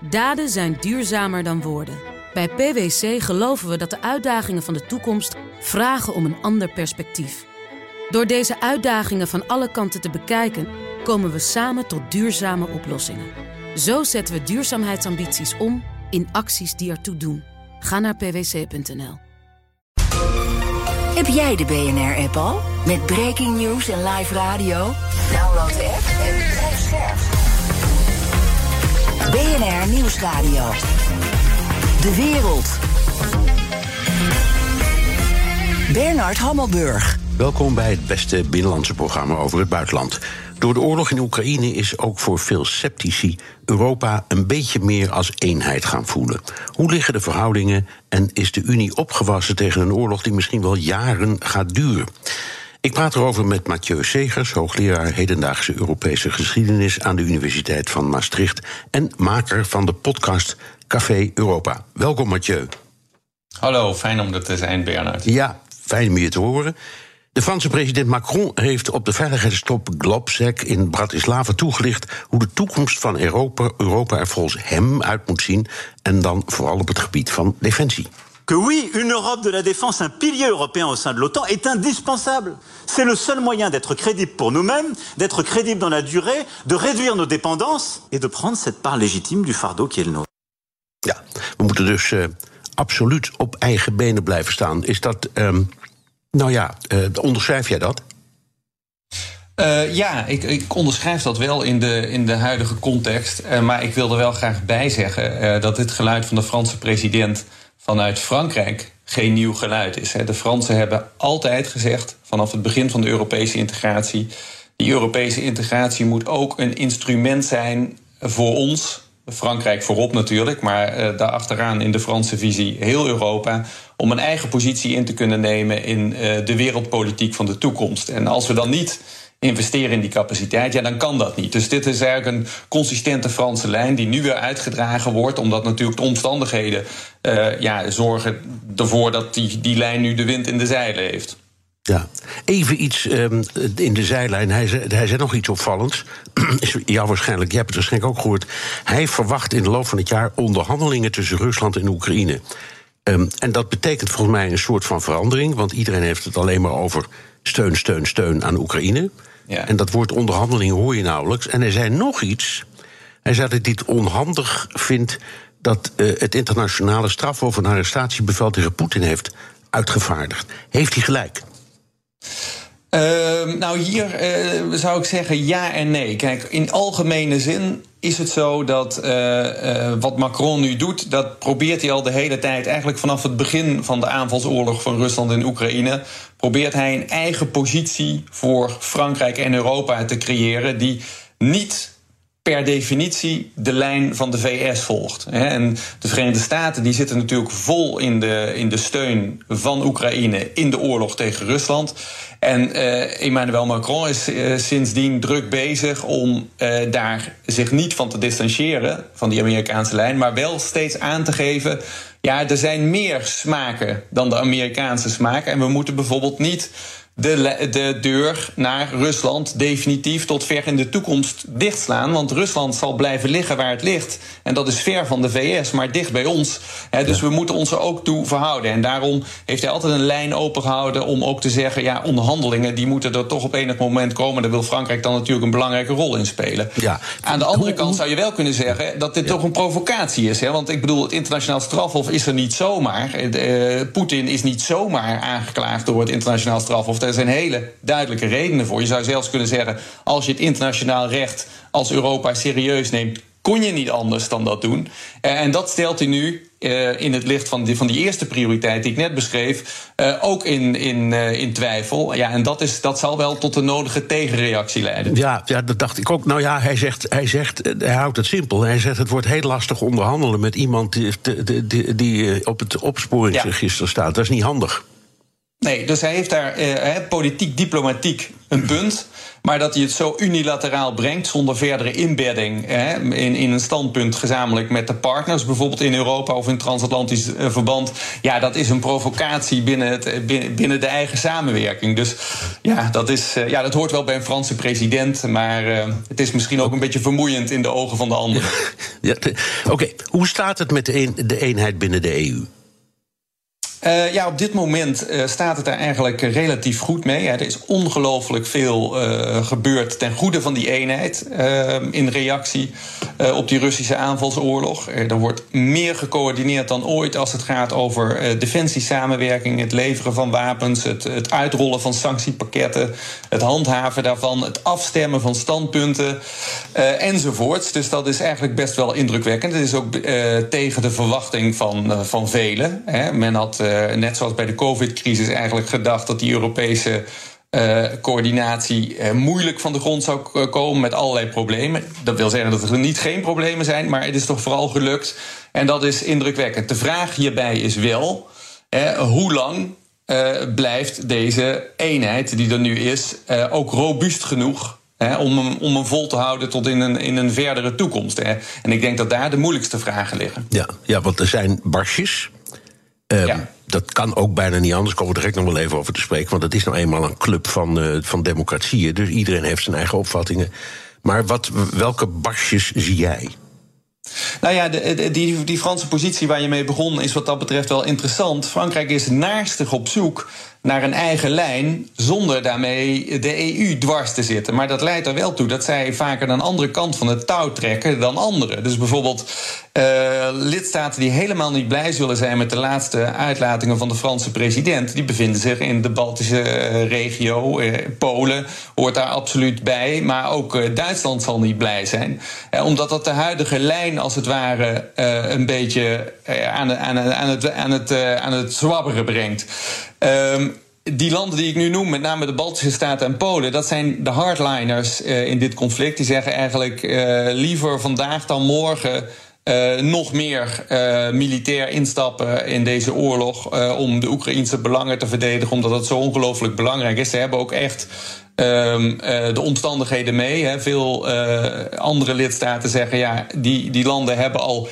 Daden zijn duurzamer dan woorden. Bij PwC geloven we dat de uitdagingen van de toekomst vragen om een ander perspectief. Door deze uitdagingen van alle kanten te bekijken, komen we samen tot duurzame oplossingen. Zo zetten we duurzaamheidsambities om in acties die ertoe doen. Ga naar pwc.nl. Heb jij de BNR-app al? Met breaking news en live radio? Download de app en blijf scherp. BNR Nieuwsradio. De wereld. Bernard Hammelburg. Welkom bij het beste binnenlandse programma over het buitenland. Door de oorlog in Oekraïne is ook voor veel sceptici Europa een beetje meer als eenheid gaan voelen. Hoe liggen de verhoudingen en is de Unie opgewassen tegen een oorlog die misschien wel jaren gaat duren? Ik praat erover met Mathieu Segers, hoogleraar hedendaagse Europese geschiedenis aan de Universiteit van Maastricht en maker van de podcast Café Europa. Welkom Mathieu. Hallo, fijn om er te zijn, Bernard. Ja, fijn om je te horen. De Franse president Macron heeft op de veiligheidstop Globsec in Bratislava toegelicht hoe de toekomst van Europa, Europa er volgens hem uit moet zien. En dan vooral op het gebied van defensie. Que oui, une Europe de la défense, un pilier européen au sein de l'OTAN est indispensable. C'est le seul moyen d'être crédible pour nous-mêmes, d'être crédible dans la durée, de réduire nos dépendances et de prendre cette part légitime du fardeau qui est le nôtre. Ja, we moeten dus uh, absoluut op eigen benen blijven staan. Is dat, um, nou ja, uh, onderschrijf jij dat? Uh, ja, ik, ik, onderschrijf dat wel in de, in de huidige context. Uh, maar ik wil er wel graag bij zeggen uh, dat dit geluid van de Franse president vanuit Frankrijk geen nieuw geluid is. De Fransen hebben altijd gezegd, vanaf het begin van de Europese integratie, die Europese integratie moet ook een instrument zijn voor ons, Frankrijk voorop natuurlijk, maar uh, daarachteraan in de Franse visie heel Europa, om een eigen positie in te kunnen nemen in uh, de wereldpolitiek van de toekomst. En als we dan niet investeren in die capaciteit, ja, dan kan dat niet. Dus dit is eigenlijk een consistente Franse lijn die nu weer uitgedragen wordt, omdat natuurlijk de omstandigheden uh, ja, zorgen ervoor dat die, die lijn nu de wind in de zeilen heeft. Ja, even iets um, in de zijlijn. Hij zei, hij zei nog iets opvallends. ja, waarschijnlijk, je hebt het waarschijnlijk ook gehoord. Hij verwacht in de loop van het jaar onderhandelingen tussen Rusland en Oekraïne. Um, en dat betekent volgens mij een soort van verandering, want iedereen heeft het alleen maar over steun, steun, steun aan Oekraïne. Ja. En dat woord onderhandelingen hoor je nauwelijks. En hij zei nog iets. Hij zei dat hij het onhandig vindt dat uh, het internationale strafhof een arrestatiebevel tegen Poetin heeft uitgevaardigd. Heeft hij gelijk? Uh, nou, hier uh, zou ik zeggen ja en nee. Kijk, in algemene zin is het zo dat uh, wat Macron nu doet, dat probeert hij al de hele tijd, eigenlijk vanaf het begin van de aanvalsoorlog van Rusland in Oekraïne, probeert hij een eigen positie voor Frankrijk en Europa te creëren die niet per definitie de lijn van de VS volgt. En de Verenigde Staten die zitten natuurlijk vol in de, in de steun van Oekraïne in de oorlog tegen Rusland. En uh, Emmanuel Macron is uh, sindsdien druk bezig om uh, daar zich niet van te distancieren van die Amerikaanse lijn, maar wel steeds aan te geven. Ja, er zijn meer smaken dan de Amerikaanse smaak. En we moeten bijvoorbeeld niet de, de deur naar Rusland definitief tot ver in de toekomst dichtslaan. Want Rusland zal blijven liggen waar het ligt. En dat is ver van de VS, maar dicht bij ons. He, dus ja. we moeten ons er ook toe verhouden. En daarom heeft hij altijd een lijn opengehouden om ook te zeggen: ja, onderhandelingen die moeten er toch op enig moment komen. Daar wil Frankrijk dan natuurlijk een belangrijke rol in spelen. Ja. Aan de andere kant zou je wel kunnen zeggen dat dit ja. toch een provocatie is. Want ik bedoel, het internationaal strafhof is er niet zomaar. Uh, Poetin is niet zomaar aangeklaagd door het internationaal strafhof. Er zijn hele duidelijke redenen voor. Je zou zelfs kunnen zeggen: als je het internationaal recht als Europa serieus neemt, kon je niet anders dan dat doen. Uh, en dat stelt hij nu uh, in het licht van die, van die eerste prioriteit die ik net beschreef, uh, ook in, in, in twijfel. Ja, en dat, is, dat zal wel tot de nodige tegenreactie leiden. Ja, ja, dat dacht ik ook. Nou ja, hij zegt, hij zegt, hij houdt het simpel. Hij zegt het wordt heel lastig onderhandelen met iemand die, die, die, die op het opsporingsregister ja. staat. Dat is niet handig. Nee, dus hij heeft daar eh, politiek, diplomatiek een punt. Maar dat hij het zo unilateraal brengt, zonder verdere inbedding hè, in, in een standpunt gezamenlijk met de partners, bijvoorbeeld in Europa of in transatlantisch eh, verband. Ja, dat is een provocatie binnen, het, binnen, binnen de eigen samenwerking. Dus ja dat, is, uh, ja, dat hoort wel bij een Franse president. Maar het is misschien ook een beetje vermoeiend in de ogen van de anderen. Ja, Oké, hoe staat het met de eenheid binnen de EU? Uh, ja, op dit moment uh, staat het er eigenlijk relatief goed mee. Ja, er is ongelooflijk veel uh, gebeurd ten goede van die eenheid. in reactie op die Russische aanvalsoorlog. er wordt meer gecoördineerd dan ooit als het gaat over defensiesamenwerking, het leveren van wapens, het, het, uitrollen van sanctiepakketten, het handhaven daarvan, het afstemmen van standpunten enzovoorts. Dus dat is eigenlijk best wel indrukwekkend. Het is ook tegen de verwachting van, van velen. Hè. Men had net zoals bij de COVID-crisis, eigenlijk gedacht dat die Europese uh, coördinatie uh, moeilijk van de grond zou komen met allerlei problemen. Dat wil zeggen dat er niet geen problemen zijn, maar het is toch vooral gelukt. En dat is indrukwekkend. De vraag hierbij is wel: hoe lang blijft deze eenheid die er nu is ook robuust genoeg om, hem, om vol te houden tot in een, in een verdere toekomst. En ik denk dat daar de moeilijkste vragen liggen. Ja, ja want er zijn barsjes. Ja. Dat kan ook bijna niet anders. Komen we direct nog wel even over te spreken. Want het is nou eenmaal een club van, uh, van democratieën. Dus iedereen heeft zijn eigen opvattingen. Maar wat, welke barsjes zie jij? Nou ja, de, de, die, die Franse positie waar je mee begon is wat dat betreft wel interessant. Frankrijk is naastig op zoek naar een eigen lijn zonder daarmee de EU dwars te zitten. Maar dat leidt er wel toe dat zij vaker een andere kant van het touw trekken dan anderen. Dus bijvoorbeeld uh, lidstaten die helemaal niet blij zullen zijn met de laatste uitlatingen van de Franse president, die bevinden zich in de Baltische uh, regio. Uh, Polen hoort daar absoluut bij, maar ook Duitsland zal niet blij zijn. omdat dat de huidige lijn als het ware een beetje aan, aan, aan, het, aan, het, aan het zwabberen brengt. Um, die landen die ik nu noem, met name de Baltische Staten en Polen, dat zijn de hardliners uh, in dit conflict. Die zeggen eigenlijk uh, liever vandaag dan morgen. Uh, nog meer militair instappen in deze oorlog om de Oekraïnse belangen te verdedigen, omdat het zo ongelooflijk belangrijk is. Ze hebben ook echt um, de omstandigheden mee. Veel andere lidstaten zeggen ja, die, die landen hebben al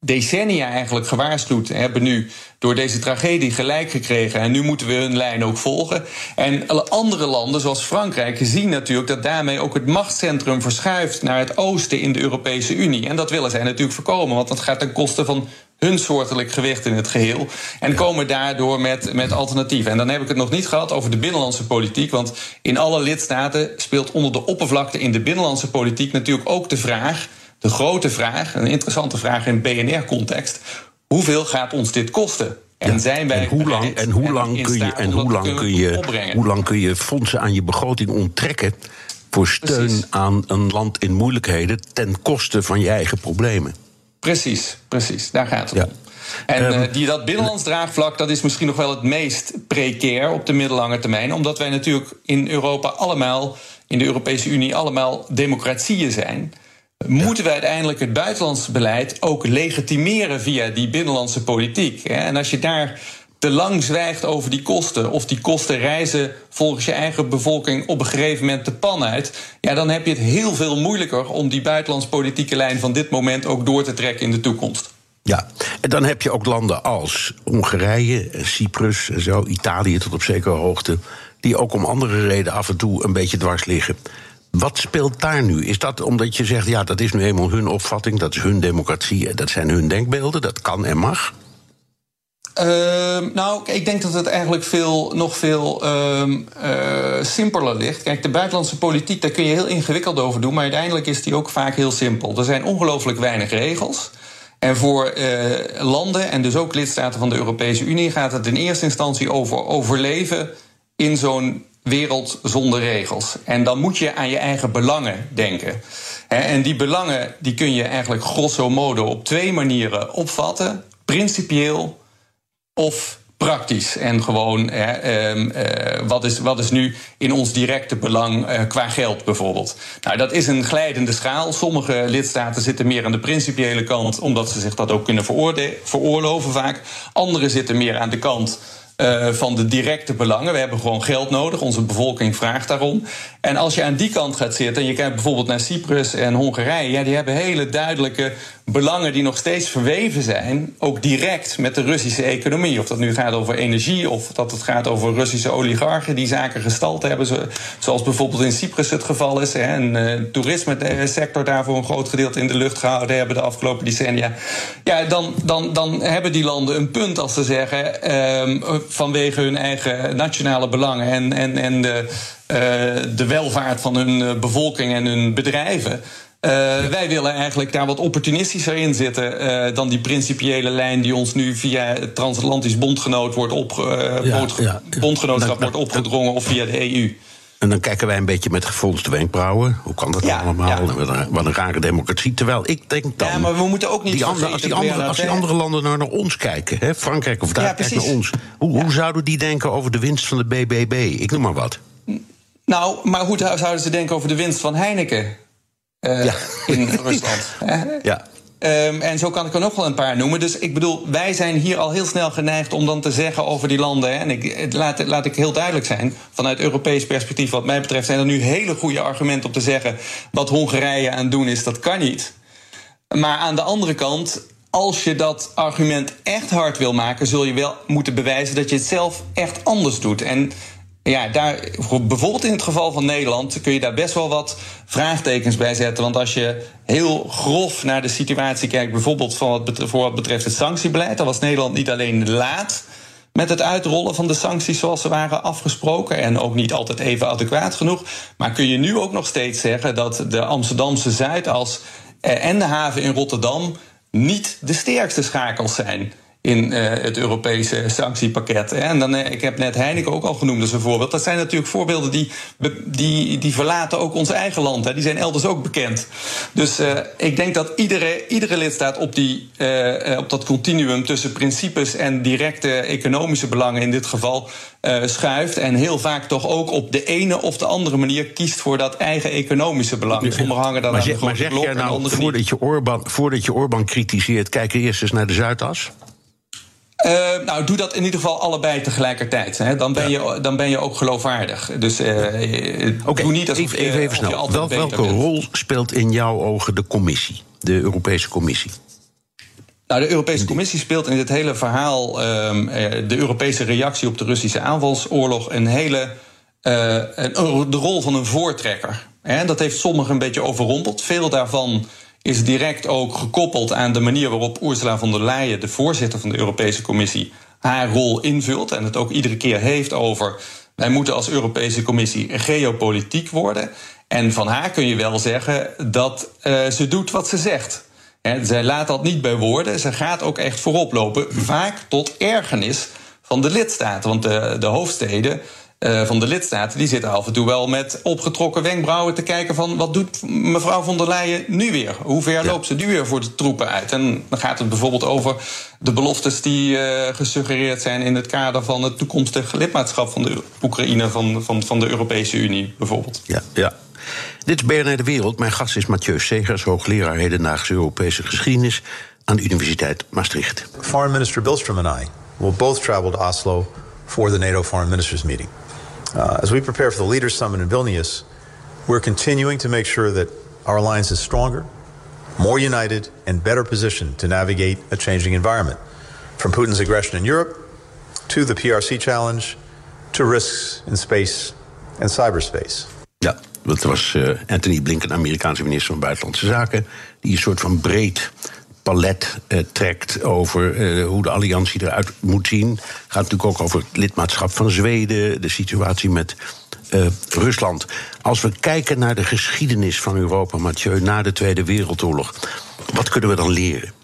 decennia eigenlijk gewaarschuwd hebben nu door deze tragedie gelijk gekregen. En nu moeten we hun lijn ook volgen. En andere landen, zoals Frankrijk, zien natuurlijk dat daarmee ook het machtscentrum verschuift naar het oosten in de Europese Unie. En dat willen zij natuurlijk voorkomen, want dat gaat ten koste van hun soortelijk gewicht in het geheel. En komen daardoor met, met alternatieven. En dan heb ik het nog niet gehad over de binnenlandse politiek. Want in alle lidstaten speelt onder de oppervlakte in de binnenlandse politiek natuurlijk ook de vraag de grote vraag, een interessante vraag in BNR-context: hoeveel gaat ons dit kosten? En ja, zijn wij en hoe lang, en hoe lang kun je en hoe lang kun je hoe lang kun je fondsen aan je begroting onttrekken voor steun precies. aan een land in moeilijkheden ten koste van je eigen problemen? Precies, precies. Daar gaat het ja. om. En um, uh, die, dat binnenlands draagvlak, dat is misschien nog wel het meest precair op de middellange termijn. Omdat wij natuurlijk in Europa allemaal, in de Europese Unie, allemaal democratieën zijn moeten we uiteindelijk het buitenlands beleid ook legitimeren via die binnenlandse politiek. En als je daar te lang zwijgt over die kosten, of die kosten reizen volgens je eigen bevolking op een gegeven moment de pan uit, ja, dan heb je het heel veel moeilijker om die buitenlandspolitieke lijn van dit moment ook door te trekken in de toekomst. Ja, en dan heb je ook landen als Hongarije, Cyprus en zo, Italië tot op zekere hoogte, die ook om andere redenen af en toe een beetje dwars liggen. Wat speelt daar nu? Is dat omdat je zegt, ja, dat is nu eenmaal hun opvatting, dat is hun democratie, dat zijn hun denkbeelden, dat kan en mag? Uh, nou, ik denk dat het eigenlijk veel, nog veel uh, uh, simpeler ligt. Kijk, de buitenlandse politiek, daar kun je heel ingewikkeld over doen, maar uiteindelijk is die ook vaak heel simpel. Er zijn ongelooflijk weinig regels. En voor eh, landen en dus ook lidstaten van de Europese Unie gaat het in eerste instantie over overleven in zo'n wereld zonder regels. En dan moet je aan je eigen belangen denken. En die belangen die kun je eigenlijk grosso modo op twee manieren opvatten: principieel of praktisch. En gewoon, hè, eh, wat, is, wat is nu in ons directe belang eh, qua geld bijvoorbeeld? Nou, dat is een glijdende schaal. Sommige lidstaten zitten meer aan de principiële kant, omdat ze zich dat ook kunnen veroorloven vaak. Andere zitten meer aan de kant uh, van de directe belangen. We hebben gewoon geld nodig, onze bevolking vraagt daarom. En als je aan die kant gaat zitten en je kijkt bijvoorbeeld naar Cyprus en Hongarije, ja, die hebben hele duidelijke belangen die nog steeds verweven zijn, ook direct met de Russische economie. Of dat nu gaat over energie of dat het gaat over Russische oligarchen die zaken gestald hebben, zoals bijvoorbeeld in Cyprus het geval is. Hè, en uh, toerisme-sector daarvoor een groot gedeelte in de lucht gehouden hebben de afgelopen decennia. Ja, dan, dan, dan hebben die landen een punt als ze zeggen, uh, vanwege hun eigen nationale belangen en, en, en de, uh, de welvaart van hun eh, bevolking en hun bedrijven. Uh, wij willen eigenlijk daar wat opportunistischer in zitten uh, dan die principiële lijn die ons nu via het transatlantisch bondgenoot wordt op, ja, ja, bondgenootschap wordt opgedrongen of via de EU. En dan kijken wij een beetje met gefronste wenkbrauwen. Hoe kan dat ja, allemaal? Ja. Wat, een, rare democratie. Terwijl ik denk dan. Ja, maar we moeten ook niet. Die andere, als, die andere, als die andere landen nou naar ons kijken, hè, Frankrijk of daar kijkt naar ons. Hoe, hoe zouden die denken over de winst van de BBB? Ik noem maar wat. Nou, maar hoe zouden ze denken over de winst van Heineken? Uh, in Rusland. ja. Um, en zo kan ik er nog wel een paar noemen. Dus ik bedoel, wij zijn hier al heel snel geneigd om dan te zeggen over die landen. Hè, en ik, laat, laat ik heel duidelijk zijn, vanuit Europees perspectief, wat mij betreft, zijn er nu hele goede argumenten om te zeggen. wat Hongarije aan het doen is, dat kan niet. Maar aan de andere kant, als je dat argument echt hard wil maken, zul je wel moeten bewijzen dat je het zelf echt anders doet. En ja, daar, bijvoorbeeld in het geval van Nederland kun je daar best wel wat vraagtekens bij zetten. Want als je heel grof naar de situatie kijkt, bijvoorbeeld voor wat betreft het sanctiebeleid, dan was Nederland niet alleen laat met het uitrollen van de sancties zoals ze waren afgesproken en ook niet altijd even adequaat genoeg. Maar kun je nu ook nog steeds zeggen dat de Amsterdamse Zuidas eh, en de haven in Rotterdam niet de sterkste schakels zijn in uh, het Europese sanctiepakket. En dan, uh, ik heb net Heineken ook al genoemd als een voorbeeld. Dat zijn natuurlijk voorbeelden die, die, die verlaten ook ons eigen land. Hè. Die zijn elders ook bekend. Dus uh, ik denk dat iedere, iedere lidstaat op, die, op dat continuum tussen principes en directe economische belangen in dit geval schuift. En heel vaak toch ook op de ene of de andere manier kiest voor dat eigen economische belang. Sommigen hangen dan maar aan zeg, de maar zeg jij nou, voordat je, Orban, voordat je Orban kritiseert, kijk eerst eens naar de Zuidas? Uh, nou, doe dat in ieder geval allebei tegelijkertijd. Hè. Dan, ben ja. je, dan ben je ook geloofwaardig. Dus uh, okay. doe niet als even, even, even snel. Wel, welke rol speelt in jouw ogen de commissie, de Europese Commissie? Nou, de Europese Commissie speelt in dit hele verhaal um, de Europese reactie op de Russische aanvalsoorlog een hele. Uh, de rol van een voortrekker. Dat heeft sommigen een beetje overrompeld. Veel daarvan is direct ook gekoppeld aan de manier waarop Ursula von der Leyen, de voorzitter van de Europese Commissie, haar rol invult en het ook iedere keer heeft over wij moeten als Europese Commissie geopolitiek worden. En van haar kun je wel zeggen dat uh, ze doet wat ze zegt. En zij laat dat niet bij woorden. Ze gaat ook echt voorop lopen. Vaak tot ergernis van de lidstaten. Want de, de hoofdsteden uh, van de lidstaten, die zitten af en toe wel met opgetrokken wenkbrauwen te kijken van wat doet mevrouw von der Leyen nu weer? Hoe ver loopt ze nu weer voor de troepen uit? En dan gaat het bijvoorbeeld over de beloftes die uh, gesuggereerd zijn in het kader van het toekomstige lidmaatschap van de Oekraïne van, van, van de Europese Unie, bijvoorbeeld. Ja, ja. Dit is BNR De Wereld. Mijn gast is Mathieu Segers, hoogleraar hedendaagse Europese geschiedenis aan de Universiteit Maastricht. Foreign Minister Billstrom and I will both travel to Oslo for the NATO Foreign Ministers meeting. Uh, as we prepare for the Leaders Summit in Vilnius, we're continuing to make sure that our alliance is stronger, more united, and better positioned to navigate a changing environment. From Putin's aggression in Europe to the PRC challenge to risks in space and cyberspace. Ja, dat was uh, Anthony Blinken, Amerikaanse minister van Buitenlandse Zaken, die een soort van breed palet uh, trekt over uh, hoe de alliantie eruit moet zien. Gaat natuurlijk ook over het lidmaatschap van Zweden, de situatie met uh, Rusland. Als we kijken naar de geschiedenis van Europa, Mathieu, na de Tweede Wereldoorlog, wat kunnen we dan leren?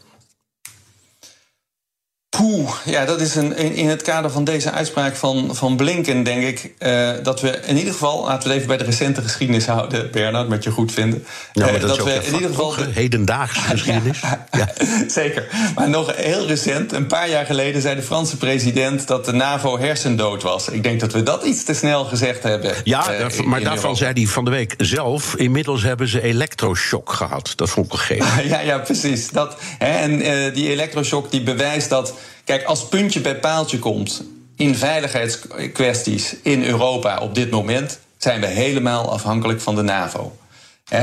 Poeh, ja, dat is een, in, in, het kader van deze uitspraak van, van Blinken, denk ik, uh, dat we in ieder geval, laten we het even bij de recente geschiedenis houden, Bernard, met je goed vinden. Nou, uh, dat, dat we in ieder geval. De... Hedendaagse geschiedenis. ja, Zeker. Maar nog heel recent, een paar jaar geleden, zei de Franse president dat de NAVO hersendood was. Ik denk dat we dat iets te snel gezegd hebben. Ja, uh, maar in daarvan Europa. zei hij van de week zelf. Inmiddels hebben ze elektroshock gehad. Dat vond ik gegeven. ja, ja, precies. Dat, hè, en die elektroshock die bewijst dat Kijk, als puntje bij paaltje komt in veiligheidskwesties in Europa op dit moment zijn we helemaal afhankelijk van de NAVO. Uh,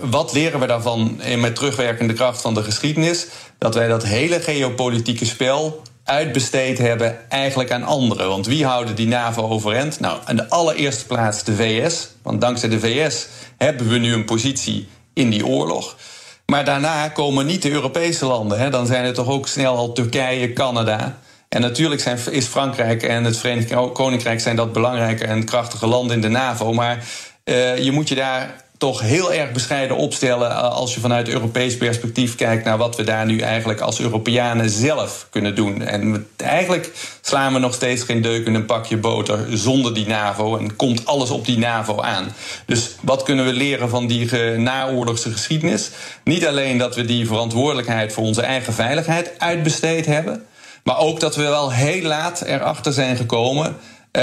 wat leren we daarvan met terugwerkende kracht van de geschiedenis? Dat wij dat hele geopolitieke spel uitbesteed hebben eigenlijk aan anderen. Want wie houden die NAVO overeind? Nou, aan de allereerste plaats de VS. Want dankzij de VS hebben we nu een positie in die oorlog. Maar daarna komen niet de Europese landen. Hè. Dan zijn het toch ook snel al Turkije, Canada. En natuurlijk zijn, is Frankrijk en het Verenigd Koninkrijk zijn dat belangrijke en krachtige landen in de NAVO. Maar uh, je moet je daar toch heel erg bescheiden opstellen eh, als je vanuit Europees perspectief kijkt naar wat we daar nu eigenlijk als Europeanen zelf kunnen doen. En eigenlijk slaan we nog steeds geen deuk in een pakje boter zonder die NAVO en komt alles op die NAVO aan. Dus wat kunnen we leren van die naoorlogse geschiedenis? Niet alleen dat we die verantwoordelijkheid voor onze eigen veiligheid uitbesteed hebben, maar ook dat we wel heel laat erachter zijn gekomen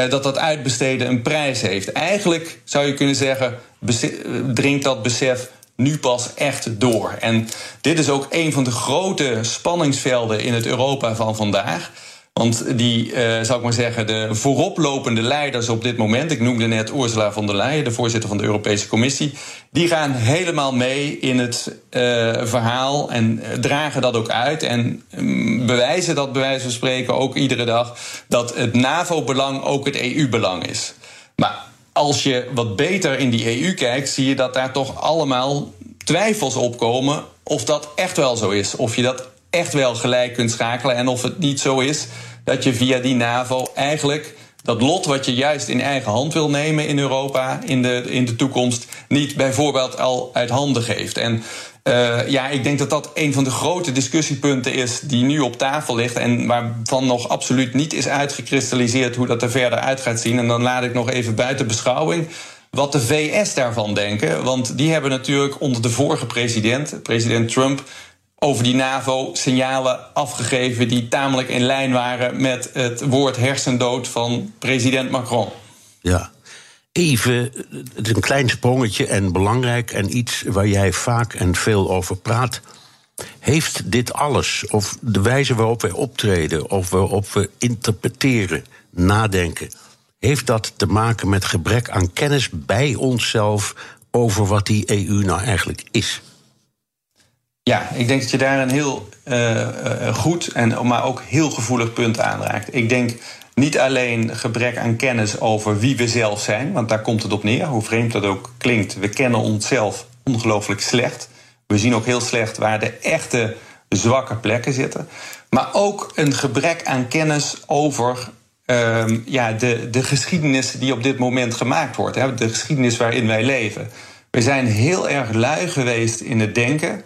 dat dat uitbesteden een prijs heeft. Eigenlijk zou je kunnen zeggen, dringt dat besef nu pas echt door. En dit is ook een van de grote spanningsvelden in het Europa van vandaag. Want die, uh, zou ik maar zeggen, de vooroplopende leiders op dit moment, ik noemde net Ursula von der Leyen, de voorzitter van de Europese Commissie, die gaan helemaal mee in het uh, verhaal en dragen dat ook uit en um, bewijzen dat bij wijze van spreken ook iedere dag dat het NAVO-belang ook het EU-belang is. Maar als je wat beter in die EU kijkt, zie je dat daar toch allemaal twijfels opkomen of dat echt wel zo is. Of je dat echt wel gelijk kunt schakelen. En of het niet zo is dat je via die NAVO eigenlijk dat lot wat je juist in eigen hand wil nemen in Europa in de, in de toekomst, niet bijvoorbeeld al uit handen geeft. En uh, ja, ik denk dat dat een van de grote discussiepunten is die nu op tafel ligt en waarvan nog absoluut niet is uitgekristalliseerd hoe dat er verder uit gaat zien. En dan laat ik nog even buiten beschouwing wat de VS daarvan denken. Want die hebben natuurlijk onder de vorige president, president Trump, over die NAVO signalen afgegeven die tamelijk in lijn waren met het woord hersendood van president Macron. Ja. Even, het is een klein sprongetje en belangrijk en iets waar jij vaak en veel over praat. Heeft dit alles, of de wijze waarop wij optreden, of waarop we interpreteren, nadenken, heeft dat te maken met gebrek aan kennis bij onszelf over wat die EU nou eigenlijk is? Ja, ik denk dat je daar een heel uh, goed, en, maar ook heel gevoelig punt aanraakt. Ik denk niet alleen gebrek aan kennis over wie we zelf zijn, want daar komt het op neer, hoe vreemd dat ook klinkt. We kennen onszelf ongelooflijk slecht. We zien ook heel slecht waar de echte zwakke plekken zitten. Maar ook een gebrek aan kennis over uh, ja, de, de geschiedenis die op dit moment gemaakt wordt. Hè, de geschiedenis waarin wij leven. We zijn heel erg lui geweest in het denken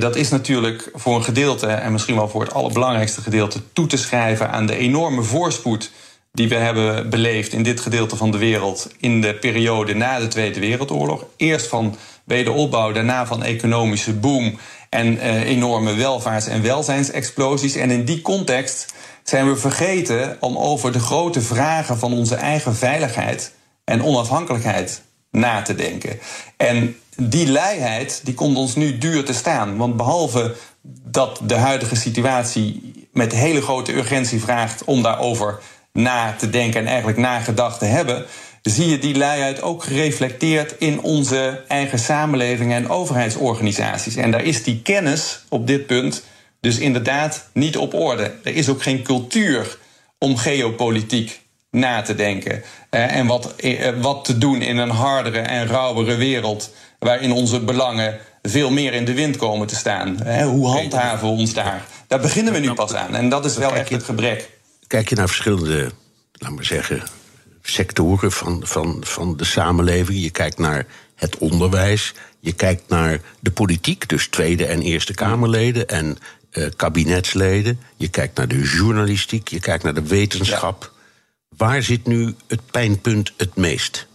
dat is natuurlijk voor een gedeelte, en misschien wel voor het allerbelangrijkste gedeelte, toe te schrijven aan de enorme voorspoed die we hebben beleefd in dit gedeelte van de wereld in de periode na de Tweede Wereldoorlog. Eerst van wederopbouw, daarna van economische boom en eh, enorme welvaarts- en welzijnsexplosies. En in die context zijn we vergeten om over de grote vragen van onze eigen veiligheid en onafhankelijkheid na te denken. En die leiheid die komt ons nu duur te staan. Want behalve dat de huidige situatie met hele grote urgentie vraagt om daarover na te denken en eigenlijk nagedacht te hebben, zie je die luiheid ook gereflecteerd in onze eigen samenlevingen en overheidsorganisaties. En daar is die kennis op dit punt dus inderdaad niet op orde. Er is ook geen cultuur om geopolitiek na te denken. Eh, en wat, eh, wat te doen in een hardere en rauwere wereld waarin onze belangen veel meer in de wind komen te staan. Hoe handhaven we ons daar? Daar beginnen we nu pas aan. En dat is wel echt het gebrek. Kijk je naar verschillende, laat maar zeggen, sectoren van, van, van de samenleving. Je kijkt naar het onderwijs. Je kijkt naar de politiek, dus Tweede en Eerste Kamerleden en uh, kabinetsleden. Je kijkt naar de journalistiek. Je kijkt naar de wetenschap. Waar zit nu het pijnpunt het meest?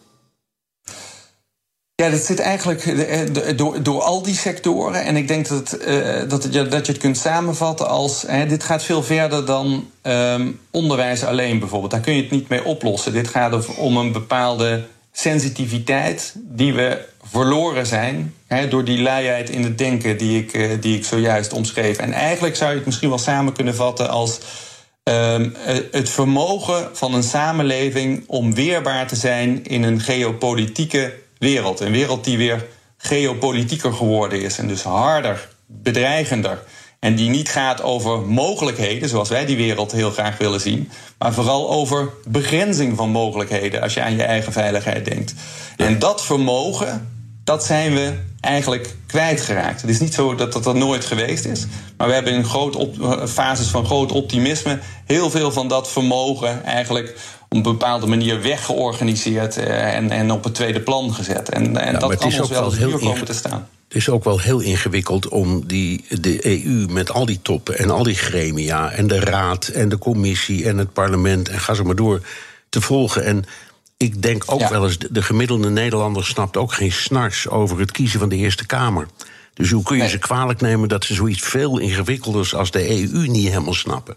Ja, dat zit eigenlijk eh, door, door al die sectoren. En ik denk dat, uh, dat, je, dat je het kunt samenvatten als... Hè, dit gaat veel verder dan um, onderwijs alleen bijvoorbeeld. Daar kun je het niet mee oplossen. Dit gaat om een bepaalde sensitiviteit die we verloren zijn... Hè, door die luiheid in het denken die ik, die ik zojuist omschreef. En eigenlijk zou je het misschien wel samen kunnen vatten als... Ehm, het vermogen van een samenleving om weerbaar te zijn in een geopolitieke wereld. Een wereld die weer geopolitieker geworden is en dus harder, bedreigender. En die niet gaat over mogelijkheden, zoals wij die wereld heel graag willen zien, maar vooral over begrenzing van mogelijkheden als je aan je eigen veiligheid denkt. En dat vermogen, dat zijn we eigenlijk kwijtgeraakt. Het is niet zo dat dat er nooit geweest is. Maar we hebben in groot op, fases van groot optimisme heel veel van dat vermogen eigenlijk op een bepaalde manier weggeorganiseerd eh, en, en op het tweede plan gezet. En, en dat kan ons wel eens heel komen te staan. Het is ook wel heel ingewikkeld om die, de EU met al die toppen en al die gremia en de raad en de commissie en het parlement en ga zo maar door te volgen. En ik denk ook wel eens, de gemiddelde Nederlander snapt ook geen snars over het kiezen van de Eerste Kamer. Dus hoe kun je ze kwalijk nemen dat ze zoiets veel ingewikkelders als de EU niet helemaal snappen?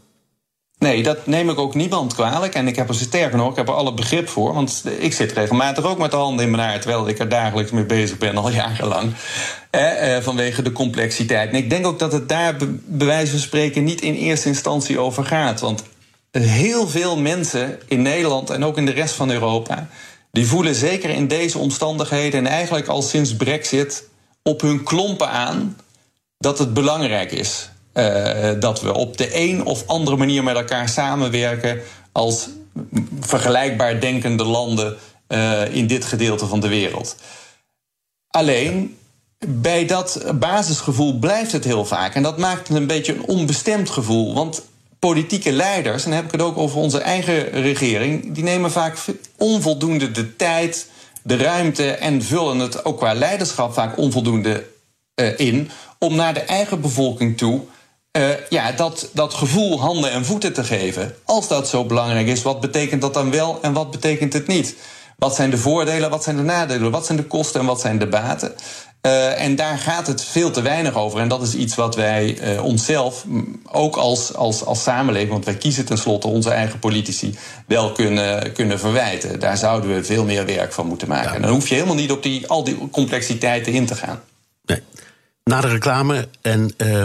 Nee, dat neem ik ook niemand kwalijk. En ik heb er sterker nog, ik heb er alle begrip voor. Want ik zit regelmatig ook met de handen in mijn haar... terwijl ik er dagelijks mee bezig ben, al jarenlang. Eh, vanwege de complexiteit. En ik denk ook dat het daar bij wijze van spreken... niet in eerste instantie over gaat. Want heel veel mensen in Nederland en ook in de rest van Europa... die voelen zeker in deze omstandigheden... en eigenlijk al sinds brexit op hun klompen aan... dat het belangrijk is uh, dat we op de een of andere manier met elkaar samenwerken als vergelijkbaar denkende landen uh, in dit gedeelte van de wereld. Alleen bij dat basisgevoel blijft het heel vaak. En dat maakt het een beetje een onbestemd gevoel. Want politieke leiders, en dan heb ik het ook over onze eigen regering, die nemen vaak onvoldoende de tijd, de ruimte en vullen het ook qua leiderschap vaak onvoldoende uh, in om naar de eigen bevolking toe uh, ja, dat, dat gevoel handen en voeten te geven. Als dat zo belangrijk is, wat betekent dat dan wel en wat betekent het niet? Wat zijn de voordelen, wat zijn de nadelen, wat zijn de kosten en wat zijn de baten? Uh, en daar gaat het veel te weinig over. En dat is iets wat wij uh, onszelf, ook als, als, als samenleving, want wij kiezen tenslotte onze eigen politici, wel kunnen, kunnen verwijten. Daar zouden we veel meer werk van moeten maken. Ja. En dan hoef je helemaal niet op die, al die complexiteiten in te gaan. Nee. Na de reclame en uh,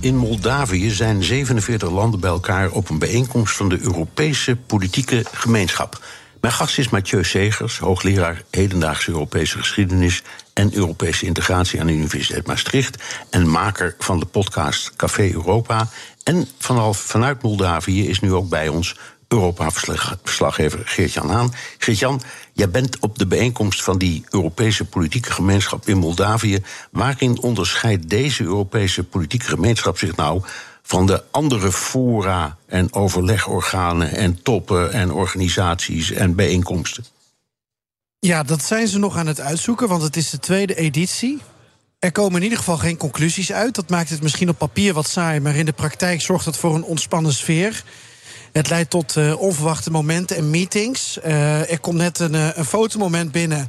In Moldavië zijn 47 landen bij elkaar op een bijeenkomst van de Europese politieke gemeenschap. Mijn gast is Mathieu Segers, hoogleraar hedendaagse Europese geschiedenis en Europese integratie aan de Universiteit Maastricht en maker van de podcast Café Europa. En vanaf, vanuit Moldavië is nu ook bij ons Europa-verslaggever Geert-Jan Haan. Geert-Jan, jij bent op de bijeenkomst van die Europese politieke gemeenschap in Moldavië. Waarin onderscheidt deze Europese politieke gemeenschap zich nou van de andere fora en overlegorganen en toppen en organisaties en bijeenkomsten? Ja, dat zijn ze nog aan het uitzoeken, want het is de tweede editie. Er komen in ieder geval geen conclusies uit. Dat maakt het misschien op papier wat saai, maar in de praktijk zorgt het voor een ontspannen sfeer. Het leidt tot uh, onverwachte momenten en meetings. Uh, er komt net een, uh, een fotomoment binnen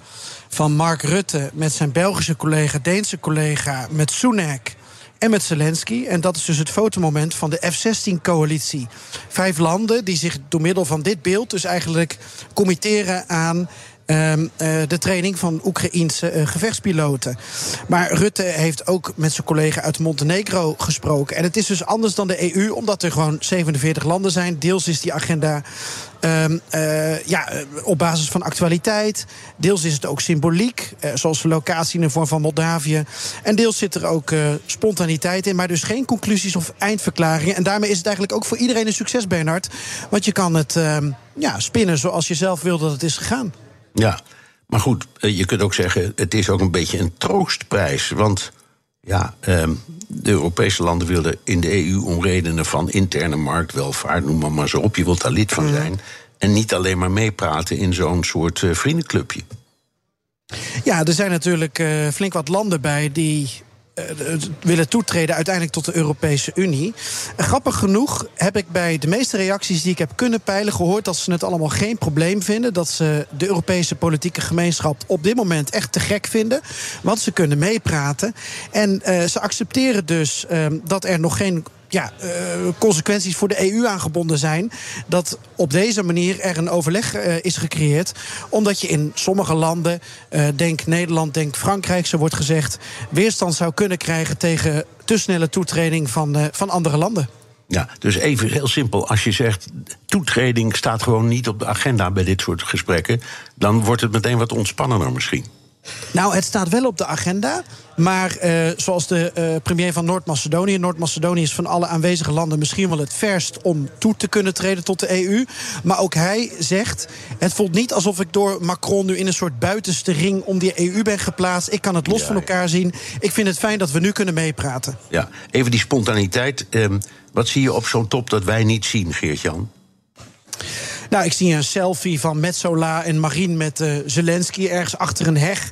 van Mark Rutte met zijn Belgische collega, Deense collega, met Sunak en met Zelensky. En dat is dus het fotomoment van de F-16-coalitie. Vijf landen die zich door middel van dit beeld dus eigenlijk committeren aan eh, de training van Oekraïense eh, gevechtspiloten. Maar Rutte heeft ook met zijn collega uit Montenegro gesproken. En het is dus anders dan de EU, omdat er gewoon 47 landen zijn. Deels is die agenda Um, uh, ja, op basis van actualiteit. Deels is het ook symboliek, zoals de locatie in de vorm van Moldavië. En deels zit er ook spontaniteit in, maar dus geen conclusies of eindverklaringen. En daarmee is het eigenlijk ook voor iedereen een succes, Bernard. Want je kan het ehm, ja, spinnen zoals je zelf wil dat het is gegaan. Ja, maar goed, eh, je kunt ook zeggen, het is ook een beetje een troostprijs. Want Ja, ehm, de Europese landen willen in de EU om redenen van interne marktwelvaart, noem maar, maar zo op, je wilt daar lid van Mhm. zijn. En niet alleen maar meepraten in zo'n soort eh, vriendenclubje. Ja, er zijn natuurlijk eh, flink wat landen bij die willen toetreden uiteindelijk tot de Europese Unie. En grappig genoeg heb ik bij de meeste reacties die ik heb kunnen peilen gehoord dat ze het allemaal geen probleem vinden. Dat ze de Europese politieke gemeenschap op dit moment echt te gek vinden. Want ze kunnen meepraten. En eh, ze accepteren dus eh, dat er nog geen ja, eh, consequenties voor de EU aangebonden zijn. Dat op deze manier er een overleg eh, is gecreëerd. Omdat je in sommige landen, eh, denk Nederland, denk Frankrijk, zo wordt gezegd, weerstand zou kunnen krijgen tegen te snelle toetreding van, van andere landen. Ja, dus even heel simpel. Als je zegt toetreding staat gewoon niet op de agenda bij dit soort gesprekken, dan wordt het meteen wat ontspannender misschien. Nou, het staat wel op de agenda. Maar eh, zoals de eh, premier van Noord-Macedonië. Noord-Macedonië is van alle aanwezige landen misschien wel het verst om toe te kunnen treden tot de EU. Maar ook hij zegt: Het voelt niet alsof ik door Macron nu in een soort buitenste ring om die EU ben geplaatst. Ik kan het los Ja, van ja. elkaar zien. Ik vind het fijn dat we nu kunnen meepraten. Ja, even die spontaniteit. ehm, wat zie je op zo'n top dat wij niet zien, Geert-Jan? Nou, ik zie een selfie van Metzola en Marine met eh, Zelensky ergens achter een heg.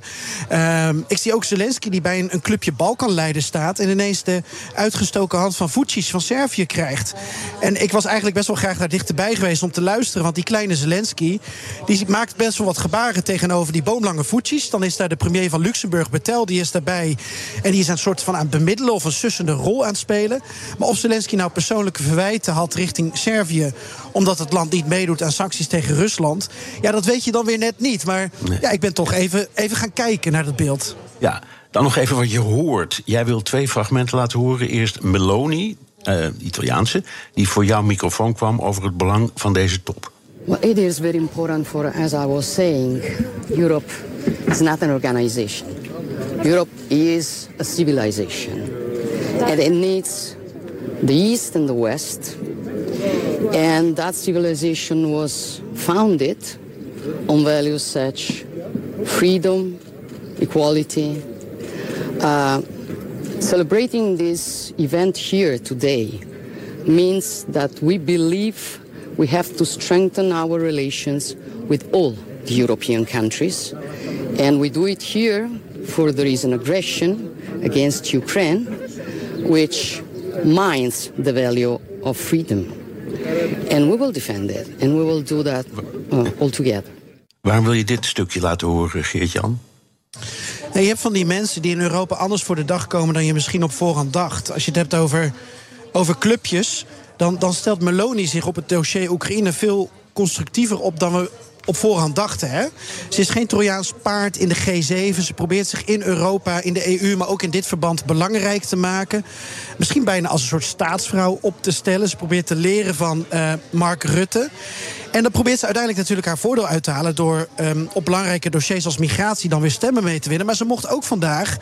Ehm, ik zie ook Zelensky die bij een, een clubje Balkanleiden staat... en ineens de uitgestoken hand van Vucic van Servië krijgt. En ik was eigenlijk best wel graag daar dichterbij geweest om te luisteren... want die kleine Zelensky die maakt best wel wat gebaren tegenover die boomlange Vucic. Dan is daar de premier van Luxemburg, Betel, die is daarbij... en die is een soort van aan het bemiddelen of een sussende rol aan het spelen. Maar of Zelensky nou persoonlijke verwijten had richting Servië... omdat het land niet meedoet aan sancties tegen Rusland... ja, dat weet je dan weer net niet. Maar ja, ik ben toch even, even gaan kijken naar dat beeld. Ja, dan nog even wat je hoort. Jij wil twee fragmenten laten horen. Eerst Meloni, eh, Italiaanse, die voor jouw microfoon kwam over het belang van deze top. Well, it is very important for, as I was saying, Europe is not an organization. Europe is a civilization. And it needs the East and the West. And that civilization was founded on values such as freedom, equality. Uh, celebrating this event here today means that we believe we have to strengthen our relations with all the European countries. And we do it here for there is an aggression against Ukraine, which mines the value of freedom. And we will defend it, and we will do that uh, all together. Waarom wil je dit stukje laten horen, Geert-Jan? Nee, je hebt van die mensen die in Europa anders voor de dag komen dan je misschien op voorhand dacht. Als je het hebt over, over clubjes, dan, dan stelt Meloni zich op het dossier Oekraïne veel constructiever op dan we op voorhand dachten. Hè? Ze is geen Trojaans paard in de G7. Ze probeert zich in Europa, in de EU, maar ook in dit verband belangrijk te maken. Misschien bijna als een soort staatsvrouw op te stellen. Ze probeert te leren van eh, Mark Rutte. En dan probeert ze uiteindelijk natuurlijk haar voordeel uit te halen... door ehm, op belangrijke dossiers als migratie dan weer stemmen mee te winnen. Maar ze mocht ook vandaag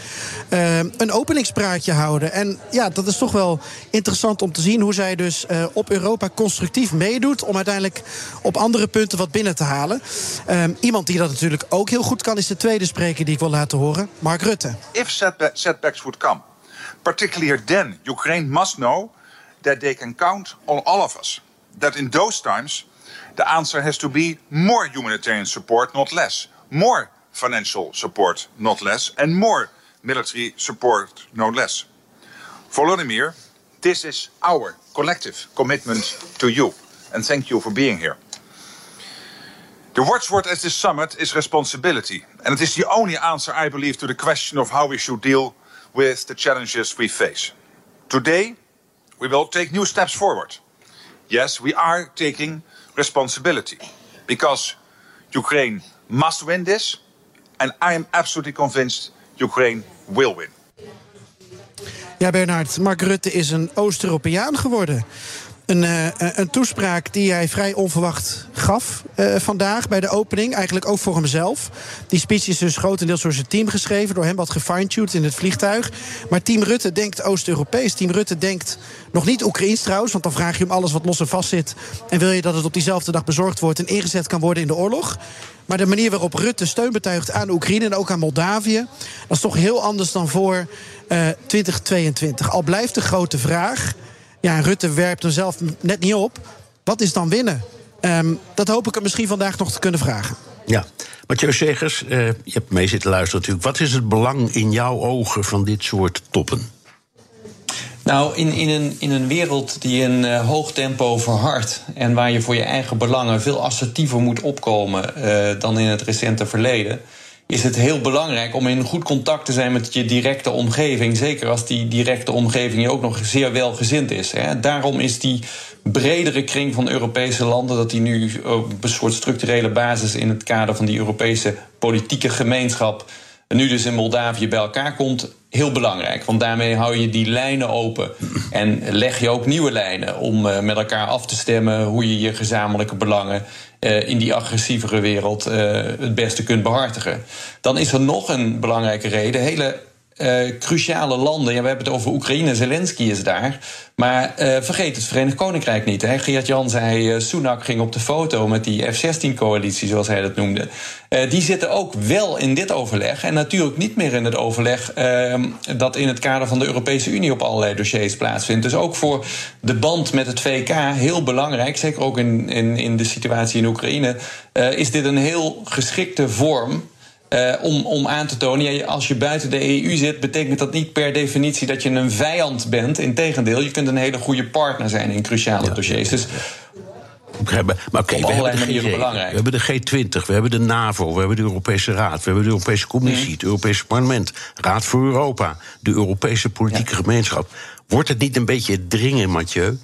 ehm, een openingspraatje houden. En ja, dat is toch wel interessant om te zien... hoe zij dus eh, op Europa constructief meedoet... om uiteindelijk op andere punten wat binnen te halen. Ehm, iemand die dat natuurlijk ook heel goed kan... is de tweede spreker die ik wil laten horen, Mark Rutte. if setba- setbacks would come, particularly then, Ukraine must know that they can count on all of us. That in those times, the answer has to be more humanitarian support, not less. More financial support, not less. And more military support, no less. Volodymyr, this is our collective commitment to you. And thank you for being here. The watchword at this summit is responsibility. And it is the only answer, I believe, to the question of how we should deal with the challenges we face. Today, we will take new steps forward. Yes, we are taking responsibility because Ukraine must win this, and I am absolutely convinced Ukraine will win. Ja, Bernard, Mark Rutte is een Oost-Europeaan geworden. Een, uh, een toespraak die hij vrij onverwacht gaf uh, vandaag bij de opening. Eigenlijk ook voor hemzelf. Die speech is dus grotendeels door zijn team geschreven. Door hem wat gefine-tuned in het vliegtuig. Maar Team Rutte denkt Oost-Europees. Team Rutte denkt nog niet Oekraïns trouwens. Want dan vraag je hem alles wat los en vast zit. En wil je dat het op diezelfde dag bezorgd wordt en ingezet kan worden in de oorlog. Maar de manier waarop Rutte steun betuigt aan Oekraïne en ook aan Moldavië. dat is toch heel anders dan voor uh, 2022. Al blijft de grote vraag. Ja, Rutte werpt er zelf net niet op. Wat is dan winnen? Um, dat hoop ik hem misschien vandaag nog te kunnen vragen. Ja, Mathieu Segers, uh, je hebt mee zitten luisteren natuurlijk. Wat is het belang in jouw ogen van dit soort toppen? Nou, in, in, een, in een wereld die in uh, hoog tempo verhardt en waar je voor je eigen belangen veel assertiever moet opkomen uh, dan in het recente verleden, is het heel belangrijk om in goed contact te zijn met je directe omgeving. Zeker als die directe omgeving je ook nog zeer welgezind is. Hè. Daarom is die bredere kring van Europese landen, dat die nu op een soort structurele basis in het kader van die Europese politieke gemeenschap nu dus in Moldavië bij elkaar komt, heel belangrijk. Want daarmee hou je die lijnen open. En leg je ook nieuwe lijnen om uh, met elkaar af te stemmen hoe je je gezamenlijke belangen uh, in die agressievere wereld uh, het beste kunt behartigen. Dan is er nog een belangrijke reden. Hele uh, cruciale landen. Ja, we hebben het over Oekraïne, Zelensky is daar. Maar uh, vergeet het Verenigd Koninkrijk niet. Hè. Geert Jan zei, uh, Sunak ging op de foto met die F-16-coalitie, zoals hij dat noemde. die zitten ook wel in dit overleg. En natuurlijk niet meer in het overleg ehm, dat in het kader van de Europese Unie op allerlei dossiers plaatsvindt. Dus ook voor de band met het VK heel belangrijk. Zeker ook in, in, in de situatie in Oekraïne. is dit een heel geschikte vorm uh, om, om aan te tonen, ja, als je buiten de EU zit, betekent dat niet per definitie dat je een vijand bent. Integendeel, je kunt een hele goede partner zijn in cruciale ja, dossiers. Dus maar oké, okay, we, we, hebben de G20, we hebben de NAVO, we hebben de Europese Raad, we hebben de Europese Commissie, mm. het Europese Parlement, Raad voor Europa, de Europese politieke ja. gemeenschap. Wordt het niet een beetje dringen, Mathieu?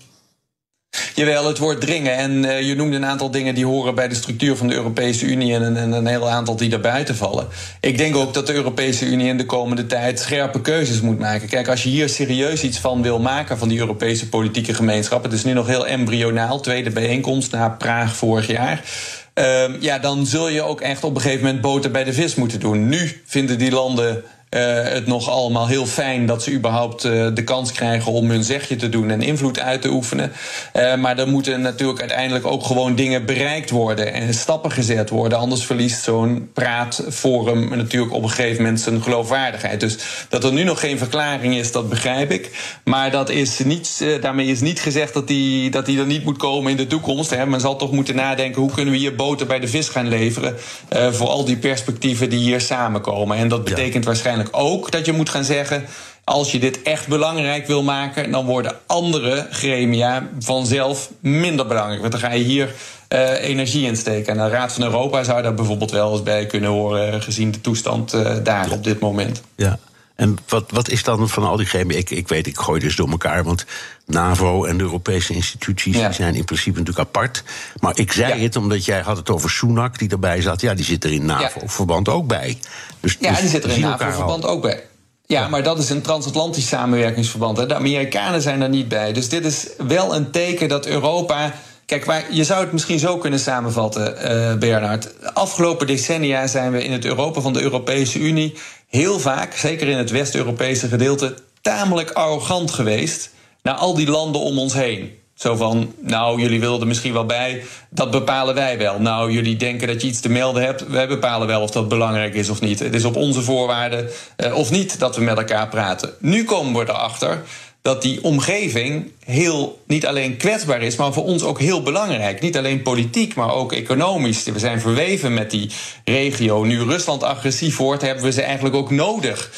Jawel, het wordt dringen. En uh, je noemde een aantal dingen die horen bij de structuur van de Europese Unie en, en een heel aantal die daarbuiten vallen. Ik denk ook dat de Europese Unie in de komende tijd scherpe keuzes moet maken. Kijk, als je hier serieus iets van wil maken van die Europese politieke gemeenschap, het is nu nog heel embryonaal, tweede bijeenkomst na Praag vorig jaar. Uh, ja, dan zul je ook echt op een gegeven moment boter bij de vis moeten doen. Nu vinden die landen uh, het nog allemaal heel fijn dat ze überhaupt uh, de kans krijgen om hun zegje te doen en invloed uit te oefenen. Uh, maar er moeten natuurlijk uiteindelijk ook gewoon dingen bereikt worden en stappen gezet worden. Anders verliest zo'n praatforum natuurlijk op een gegeven moment zijn geloofwaardigheid. Dus dat er nu nog geen verklaring is, dat begrijp ik. Maar dat is niet, daarmee is niet gezegd dat die, dat die er niet moet komen in de toekomst. Hè. Men zal toch moeten nadenken hoe kunnen we hier boter bij de vis gaan leveren voor al die perspectieven die hier samenkomen. En dat betekent ja. waarschijnlijk ook dat je moet gaan zeggen. Als je dit echt belangrijk wil maken, dan worden andere gremia vanzelf minder belangrijk. Want dan ga je hier uh, energie in steken. En de Raad van Europa zou daar bijvoorbeeld wel eens bij kunnen horen, gezien de toestand uh, daar op dit moment. Ja. En wat, wat is dan van al die gremia? Ik, ik weet, ik gooi dus door elkaar. Want NAVO en de Europese instituties ja. zijn in principe natuurlijk apart. Maar ik zei ja. het omdat jij had het over Sunak die erbij zat. Ja, die zit er in NAVO-verband ook bij. Dus, ja, dus die zit er in NAVO-verband ook bij. Ja, ja, maar dat is een transatlantisch samenwerkingsverband. Hè. De Amerikanen zijn er niet bij. Dus dit is wel een teken dat Europa. Kijk, maar je zou het misschien zo kunnen samenvatten, uh, Bernard. De afgelopen decennia zijn we in het Europa van de Europese Unie heel vaak, zeker in het West-Europese gedeelte, tamelijk arrogant geweest naar al die landen om ons heen. Zo van, nou, jullie wilden misschien wel bij, dat bepalen wij wel. Nou, jullie denken dat je iets te melden hebt, wij bepalen wel of dat belangrijk is of niet. Het is op onze voorwaarden uh, of niet dat we met elkaar praten. Nu komen we erachter dat die omgeving heel niet alleen kwetsbaar is, maar voor ons ook heel belangrijk. Niet alleen politiek, maar ook economisch. We zijn verweven met die regio. Nu Rusland agressief wordt, hebben we ze eigenlijk ook nodig.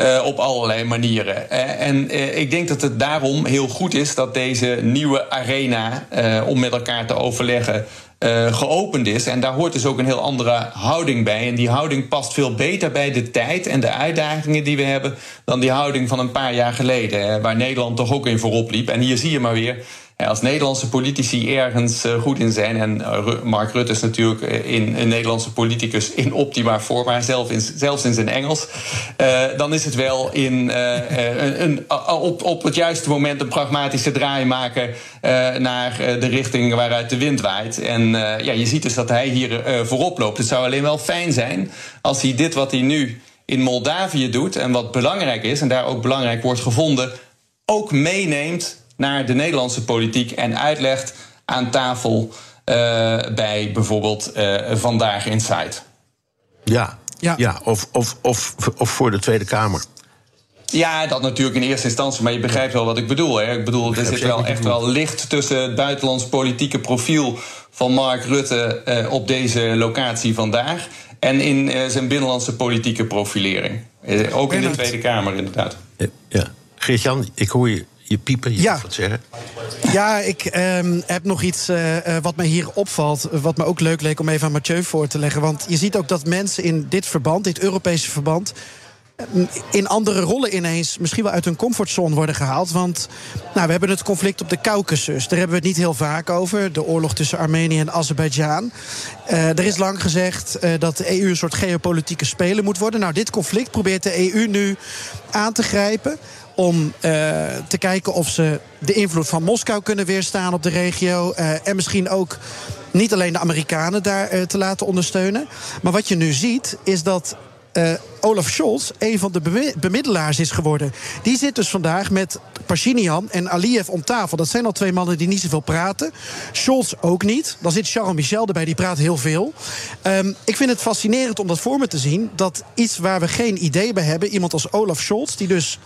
Uh, op allerlei manieren. Uh, en uh, ik denk dat het daarom heel goed is dat deze nieuwe arena om met elkaar te overleggen uh, geopend is. En daar hoort dus ook een heel andere houding bij. En die houding past veel beter bij de tijd en de uitdagingen die we hebben. dan die houding van een paar jaar geleden. Waar Nederland toch ook in voorop liep. En hier zie je maar weer. Als Nederlandse politici ergens eh, goed in zijn, en Mark Rutte is natuurlijk in, een Nederlandse politicus in optima forma, zelf in, zelfs in zijn Engels, dan is het wel in, een, op, op het juiste moment een pragmatische draai maken naar de richting waaruit de wind waait. En ja, je ziet dus dat hij hier voorop loopt. Het zou alleen wel fijn zijn als hij dit wat hij nu in Moldavië doet en wat belangrijk is, en daar ook belangrijk wordt gevonden, ook meeneemt naar de Nederlandse politiek en uitlegt aan tafel uh, bij bijvoorbeeld uh, Vandaag Inside. Ja, ja. ja of, of, of, of voor de Tweede Kamer. Ja, dat natuurlijk in eerste instantie, maar je begrijpt wel wat ik bedoel. Hè? Ik bedoel, er zit wel echt wel licht tussen het buitenlands politieke profiel van Mark Rutte uh, op deze locatie vandaag en in uh, zijn binnenlandse politieke profilering. Uh, ook in de Tweede Kamer, inderdaad. Ja. Geert-Jan, ik hoor je je piepen, je ja. wat zeggen. Ja, ik um, heb nog iets uh, wat mij hier opvalt. Wat me ook leuk leek om even aan Mathieu voor te leggen. Want je ziet ook dat mensen in dit verband, dit Europese verband in andere rollen ineens misschien wel uit hun comfortzone worden gehaald. Want nou, we hebben het conflict op de Caucasus. Daar hebben we het niet heel vaak over. De oorlog tussen Armenië en Azerbeidzjan. Uh, er is lang gezegd uh, dat de EU een soort geopolitieke speler moet worden. Nou, dit conflict probeert de EU nu aan te grijpen om uh, te kijken of ze de invloed van Moskou kunnen weerstaan op de regio. Uh, en misschien ook niet alleen de Amerikanen daar uh, te laten ondersteunen. Maar wat je nu ziet, is dat Olaf Scholz een van de bemiddelaars is geworden. Die zit dus vandaag met Pashinyan en Aliyev om tafel. Dat zijn al twee mannen die niet zoveel praten. Scholz ook niet. Dan zit Charles Michel erbij, die praat heel veel. Um, ik vind het fascinerend om dat voor me te zien. Dat iets waar we geen idee bij hebben, iemand als Olaf Scholz, die dus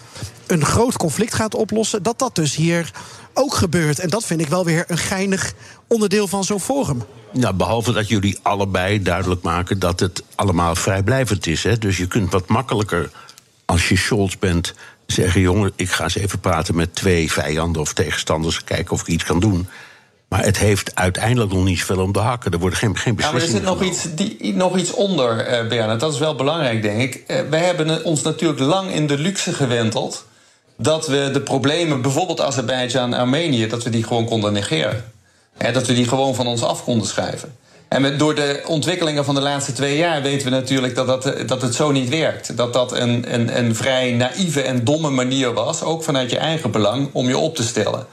een groot conflict gaat oplossen, dat dat dus hier ook gebeurt. En dat vind ik wel weer een geinig onderdeel van zo'n forum. Ja, behalve dat jullie allebei duidelijk maken dat het allemaal vrijblijvend is. Hè? Dus je kunt wat makkelijker, als je Scholz bent, zeggen: jongen, ik ga eens even praten met twee vijanden of tegenstanders, kijken of ik iets kan doen. Maar het heeft uiteindelijk nog niet zoveel om de hakken. Er worden geen, geen beslissingen. Ja, maar er zit nog iets, die, nog iets onder, uh, Bernard. Dat is wel belangrijk, denk ik. Uh, wij hebben ons natuurlijk lang in de luxe gewenteld. Dat we de problemen, bijvoorbeeld Azerbeidzjan en Armenië. dat we die gewoon konden negeren dat we die gewoon van ons af konden schrijven. En met, door de ontwikkelingen van de laatste twee jaar weten we natuurlijk dat, dat, dat het zo niet werkt. Dat dat een, een, een vrij naïeve en domme manier was, ook vanuit je eigen belang, om je op te stellen.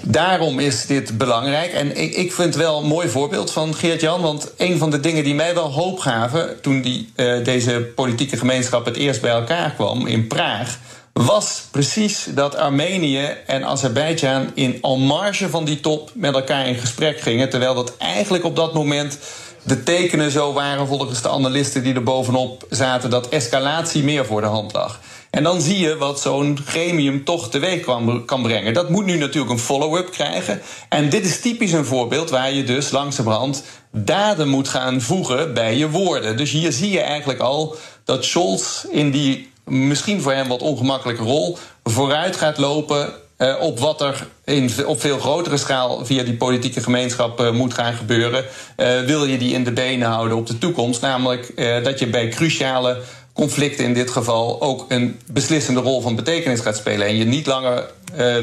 Daarom is dit belangrijk. En ik, ik vind het wel een mooi voorbeeld van Geert-Jan. Want een van de dingen die mij wel hoop gaven. toen die, uh, deze politieke gemeenschap het eerst bij elkaar kwam in Praag was precies dat Armenië en Azerbeidzjan in al marge van die top met elkaar in gesprek gingen. Terwijl dat eigenlijk op dat moment de tekenen zo waren, volgens de analisten die er bovenop zaten, dat escalatie meer voor de hand lag. En dan zie je wat zo'n gremium toch teweeg kan brengen. Dat moet nu natuurlijk een follow-up krijgen. En dit is typisch een voorbeeld waar je dus langzamerhand daden moet gaan voegen bij je woorden. Dus hier zie je eigenlijk al dat Scholz in die misschien voor hem wat ongemakkelijke rol vooruit gaat lopen uh, op wat er in, op veel grotere schaal via die politieke gemeenschap uh, moet gaan gebeuren. Uh, wil je die in de benen houden op de toekomst? Namelijk dat je bij cruciale conflicten in dit geval ook een beslissende rol van betekenis gaat spelen. En je niet langer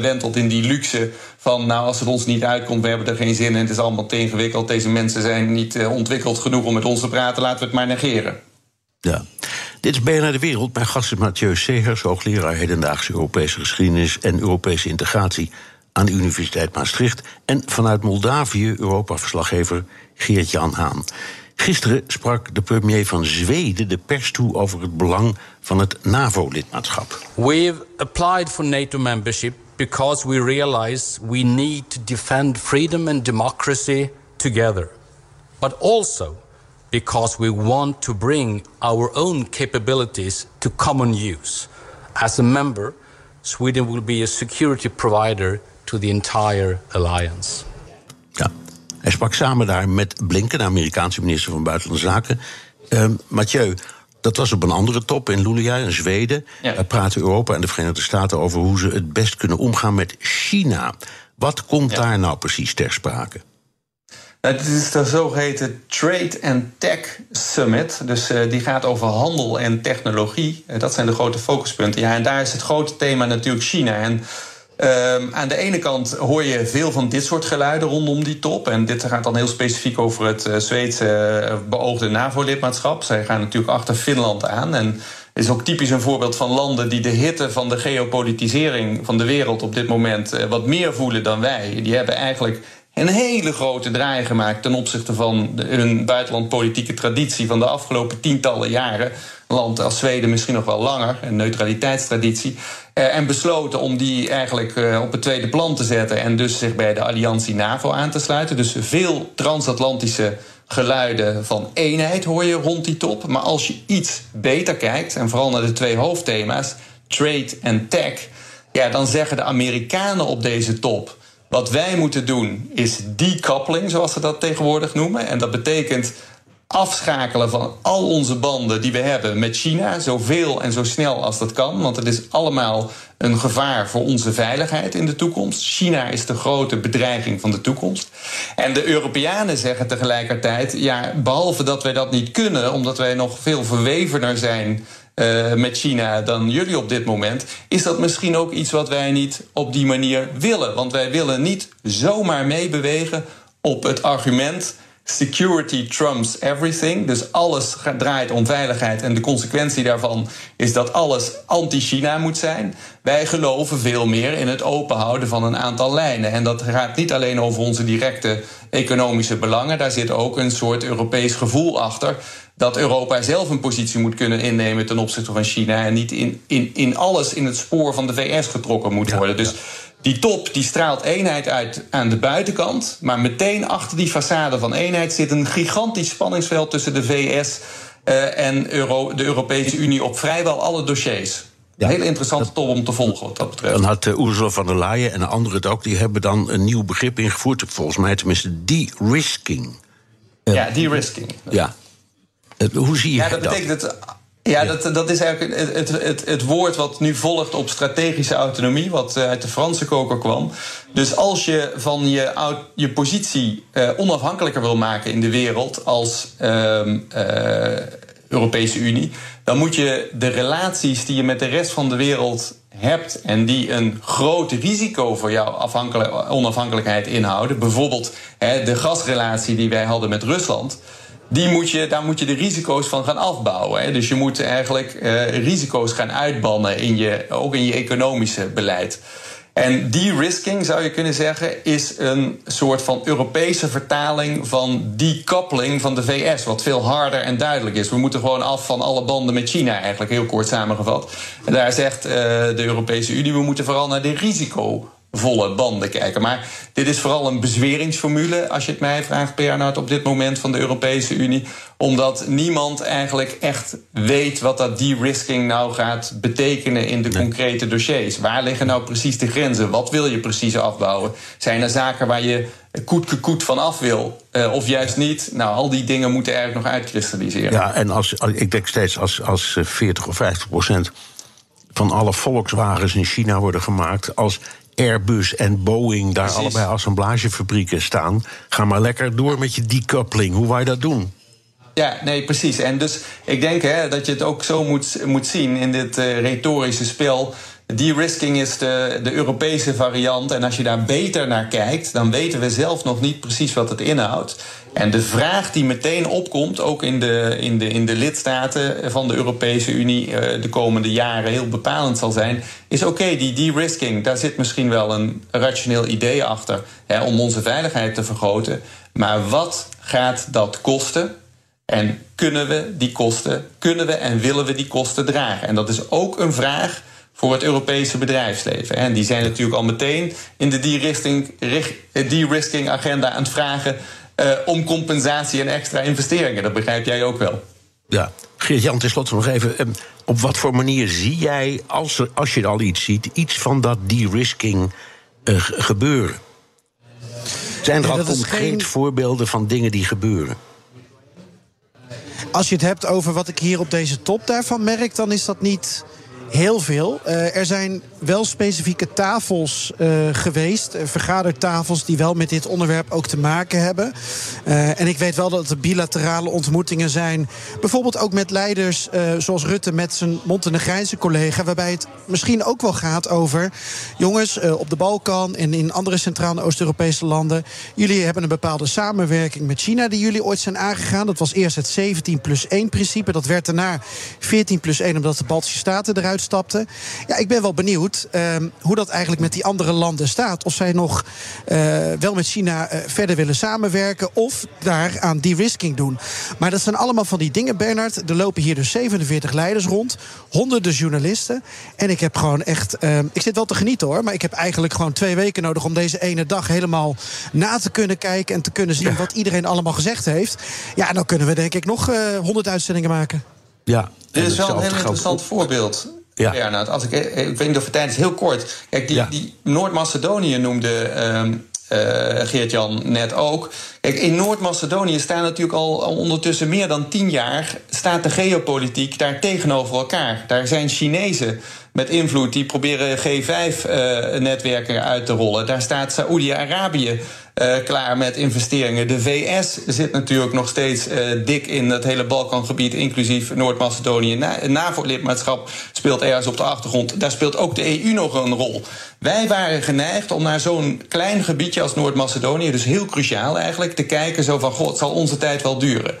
wentelt in die luxe van, nou, als het ons niet uitkomt, we hebben er geen zin in, het is allemaal te ingewikkeld. Deze mensen zijn niet ontwikkeld genoeg om met ons te praten, laten we het maar negeren. Ja. Dit is BNR De Wereld. Mijn gast is Mathieu Segers, hoogleraar hedendaagse Europese geschiedenis en Europese integratie aan de Universiteit Maastricht. En vanuit Moldavië, Europa-verslaggever Geert-Jan Haan. Gisteren sprak de premier van Zweden de pers toe over het belang van het NAVO-lidmaatschap. We've applied for NATO membership because we realize we need to defend freedom and democracy together. But also because we want to bring our own capabilities to common use. As a member, Sweden will be a security provider to the entire alliance. Ja, hij sprak samen daar met Blinken, de Amerikaanse minister van Buitenlandse Zaken. Uh, Mathieu, dat was op een andere top in Luleå in Zweden. Ja. Daar praten Europa en de Verenigde Staten over hoe ze het best kunnen omgaan met China. Wat komt daar nou precies ter sprake? Dit is de zogeheten Trade and Tech Summit. Dus uh, die gaat over handel en technologie. Uh, dat zijn de grote focuspunten. Ja, en daar is het grote thema natuurlijk China. En Ehm, aan de ene kant hoor je veel van dit soort geluiden rondom die top. En dit gaat dan heel specifiek over het uh, Zweedse beoogde NAVO-lidmaatschap. Zij gaan natuurlijk achter Finland aan. En is ook typisch een voorbeeld van landen die de hitte van de geopolitisering van de wereld op dit moment wat meer voelen dan wij. Die hebben eigenlijk een hele grote draai gemaakt ten opzichte van hun buitenlandpolitieke traditie van de afgelopen tientallen jaren. Land als Zweden misschien nog wel langer, een neutraliteitstraditie. Uh, en besloten om die eigenlijk uh, op het tweede plan te zetten en dus zich bij de alliantie NAVO aan te sluiten. Dus veel transatlantische geluiden van eenheid hoor je rond die top. Maar als je iets beter kijkt, en vooral naar de twee hoofdthema's, trade en tech, ja, dan zeggen de Amerikanen op deze top. Wat wij moeten doen is decoupling, zoals ze dat tegenwoordig noemen. En dat betekent afschakelen van al onze banden die we hebben met China, zoveel en zo snel als dat kan. Want het is allemaal een gevaar voor onze veiligheid in de toekomst. China is de grote bedreiging van de toekomst. En de Europeanen zeggen tegelijkertijd: ja, behalve dat wij dat niet kunnen, omdat wij nog veel verwevener zijn uh, met China dan jullie op dit moment, is dat misschien ook iets wat wij niet op die manier willen. Want wij willen niet zomaar meebewegen op het argument. Security trumps everything. Dus alles draait om veiligheid. En de consequentie daarvan is dat alles anti-China moet zijn. Wij geloven veel meer in het openhouden van een aantal lijnen. En dat gaat niet alleen over onze directe economische belangen. Daar zit ook een soort Europees gevoel achter dat Europa zelf een positie moet kunnen innemen ten opzichte van China. En niet in, in, in alles in het spoor van de VS getrokken moet worden. Dus die top die straalt eenheid uit aan de buitenkant. Maar meteen achter die façade van eenheid zit een gigantisch spanningsveld tussen de VS uh, en Euro, de Europese Unie op vrijwel alle dossiers. Ja, een hele interessante top om te volgen wat dat betreft. Dan had uh, Ursula von der Leyen en anderen het ook, die hebben dan een nieuw begrip ingevoerd. Volgens mij tenminste de-risking. Ja, de-risking. Ja. Hoe zie je ja, dat? betekent het. Ja, dat, dat is eigenlijk het, het, het, het, woord wat nu volgt op strategische autonomie, wat uit de Franse koker kwam. Dus als je van je, je positie uh, onafhankelijker wil maken in de wereld als uh, Europese Unie, dan moet je de relaties die je met de rest van de wereld hebt en die een groot risico voor jouw onafhankelijkheid inhouden, bijvoorbeeld hè, de gasrelatie die wij hadden met Rusland die moet je, daar moet je de risico's van gaan afbouwen. Hè. Dus je moet eigenlijk uh, risico's gaan uitbannen, in je, ook in je economische beleid. En de-risking, zou je kunnen zeggen, is een soort van Europese vertaling van decoupling van de VS. Wat veel harder en duidelijk is. We moeten gewoon af van alle banden met China, eigenlijk heel kort samengevat. En daar zegt uh, de Europese Unie, we moeten vooral naar de risico volle banden kijken. Maar dit is vooral een bezweringsformule, als je het mij vraagt, Bernhard, op dit moment van de Europese Unie. Omdat niemand eigenlijk echt weet wat dat de-risking nou gaat betekenen in de concrete dossiers. Waar liggen nou precies de grenzen? Wat wil je precies afbouwen? Zijn er zaken waar je koet koet van af wil? Uh, of juist niet? Nou, al die dingen moeten eigenlijk nog uitkristalliseren. Ja, en als, ik denk steeds als, als 40 of 50 procent van alle Volkswagens in China worden gemaakt. Als Airbus en Boeing daar Precies. allebei assemblagefabrieken staan. Ga maar lekker door met je decoupling. Hoe je dat doen? Ja, nee, precies. En dus ik denk hè, dat je het ook zo moet, moet zien in dit uh, retorische spel. De-risking is de, de Europese variant. En als je daar beter naar kijkt, dan weten we zelf nog niet precies wat het inhoudt. En de vraag die meteen opkomt, ook in de, in de, in de lidstaten van de Europese Unie uh, de komende jaren heel bepalend zal zijn, is oké, die de-risking, daar zit misschien wel een rationeel idee achter hè, om onze veiligheid te vergroten. Maar wat gaat dat kosten? En kunnen we die kosten, kunnen we en willen we die kosten dragen? En dat is ook een vraag voor het Europese bedrijfsleven. En die zijn natuurlijk al meteen in de de-risking agenda aan het vragen uh, om compensatie en extra investeringen. Dat begrijp jij ook wel. Ja, Geert-Jan, tenslotte nog even. Ehm, op wat voor manier zie jij, als, er, als je al iets ziet, iets van dat de-risking uh, gebeuren? Zijn er al concreet geen... voorbeelden van dingen die gebeuren? Als je het hebt over wat ik hier op deze top daarvan merk, dan is dat niet Heel veel. Uh, er zijn wel specifieke tafels uh, geweest, vergadertafels die wel met dit onderwerp ook te maken hebben. En ik weet wel dat er bilaterale ontmoetingen zijn, bijvoorbeeld ook met leiders zoals Rutte met zijn Montenegrijnse collega, waarbij het misschien ook wel gaat over jongens op de Balkan en in andere Centraal- en Oost-Europese landen. Jullie hebben een bepaalde samenwerking met China die jullie ooit zijn aangegaan. Dat was eerst het 17 plus 1 principe. Dat werd daarna 14 plus 1 omdat de Baltische Staten eruit stapten. Ja, ik ben wel benieuwd uh, hoe dat eigenlijk met die andere landen staat. Of zij nog uh, wel met China uh, verder willen samenwerken of daar aan de-risking doen. Maar dat zijn allemaal van die dingen, Bernard. Er lopen hier dus 47 leiders rond, honderden journalisten. En ik heb gewoon echt. Uh, ik zit wel te genieten hoor, maar ik heb eigenlijk gewoon twee weken nodig om deze ene dag helemaal na te kunnen kijken en te kunnen zien ja. wat iedereen allemaal gezegd heeft. Ja, dan kunnen we denk ik nog honderd uitzendingen maken. Ja, dit is wel een heel interessant voorbeeld. Ja. Bernard, als ik, ik weet niet of het tijd is, heel kort. Kijk, die, ja. die Noord-Macedonië noemde uh, uh, Geert-Jan net ook. In Noord-Macedonië staan natuurlijk al, ondertussen meer dan tien jaar... staat de geopolitiek daar tegenover elkaar. Daar zijn Chinezen met invloed die proberen G5-netwerken uh, uit te rollen. Daar staat Saoedi-Arabië uh, klaar met investeringen. De VS zit natuurlijk nog steeds uh, dik in het hele Balkangebied, inclusief Noord-Macedonië. Na NAVO-lidmaatschap speelt ergens op de achtergrond. Daar speelt ook de EU nog een rol. Wij waren geneigd om naar zo'n klein gebiedje als Noord-Macedonië, dus heel cruciaal eigenlijk, te kijken zo van, god, zal onze tijd wel duren.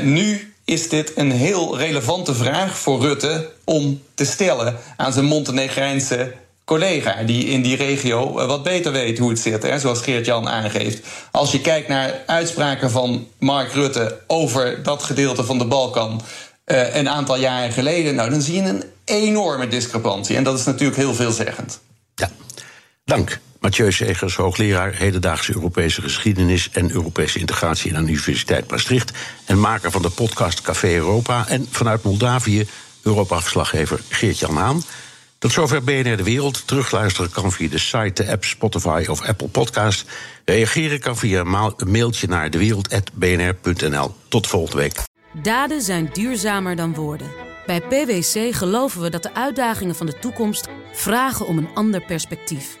Nu is dit een heel relevante vraag voor Rutte om te stellen aan zijn Montenegrijnse collega die in die regio wat beter weet hoe het zit, hè, zoals Geert-Jan aangeeft. Als je kijkt naar uitspraken van Mark Rutte over dat gedeelte van de Balkan uh, een aantal jaren geleden, nou, dan zie je een enorme discrepantie. En dat is natuurlijk heel veelzeggend. Ja, dank. Mathieu Segers, hoogleraar hedendaagse Europese geschiedenis en Europese integratie aan de Universiteit Maastricht. En maker van de podcast Café Europa. En vanuit Moldavië, Europa-verslaggever Geert-Jan Haan. Tot zover BNR De Wereld. Terugluisteren kan via de site, de app Spotify of Apple Podcast. Reageren kan via een mailtje naar dewereld.bnr.nl. Tot volgende week. Daden zijn duurzamer dan woorden. Bij PwC geloven we dat de uitdagingen van de toekomst vragen om een ander perspectief.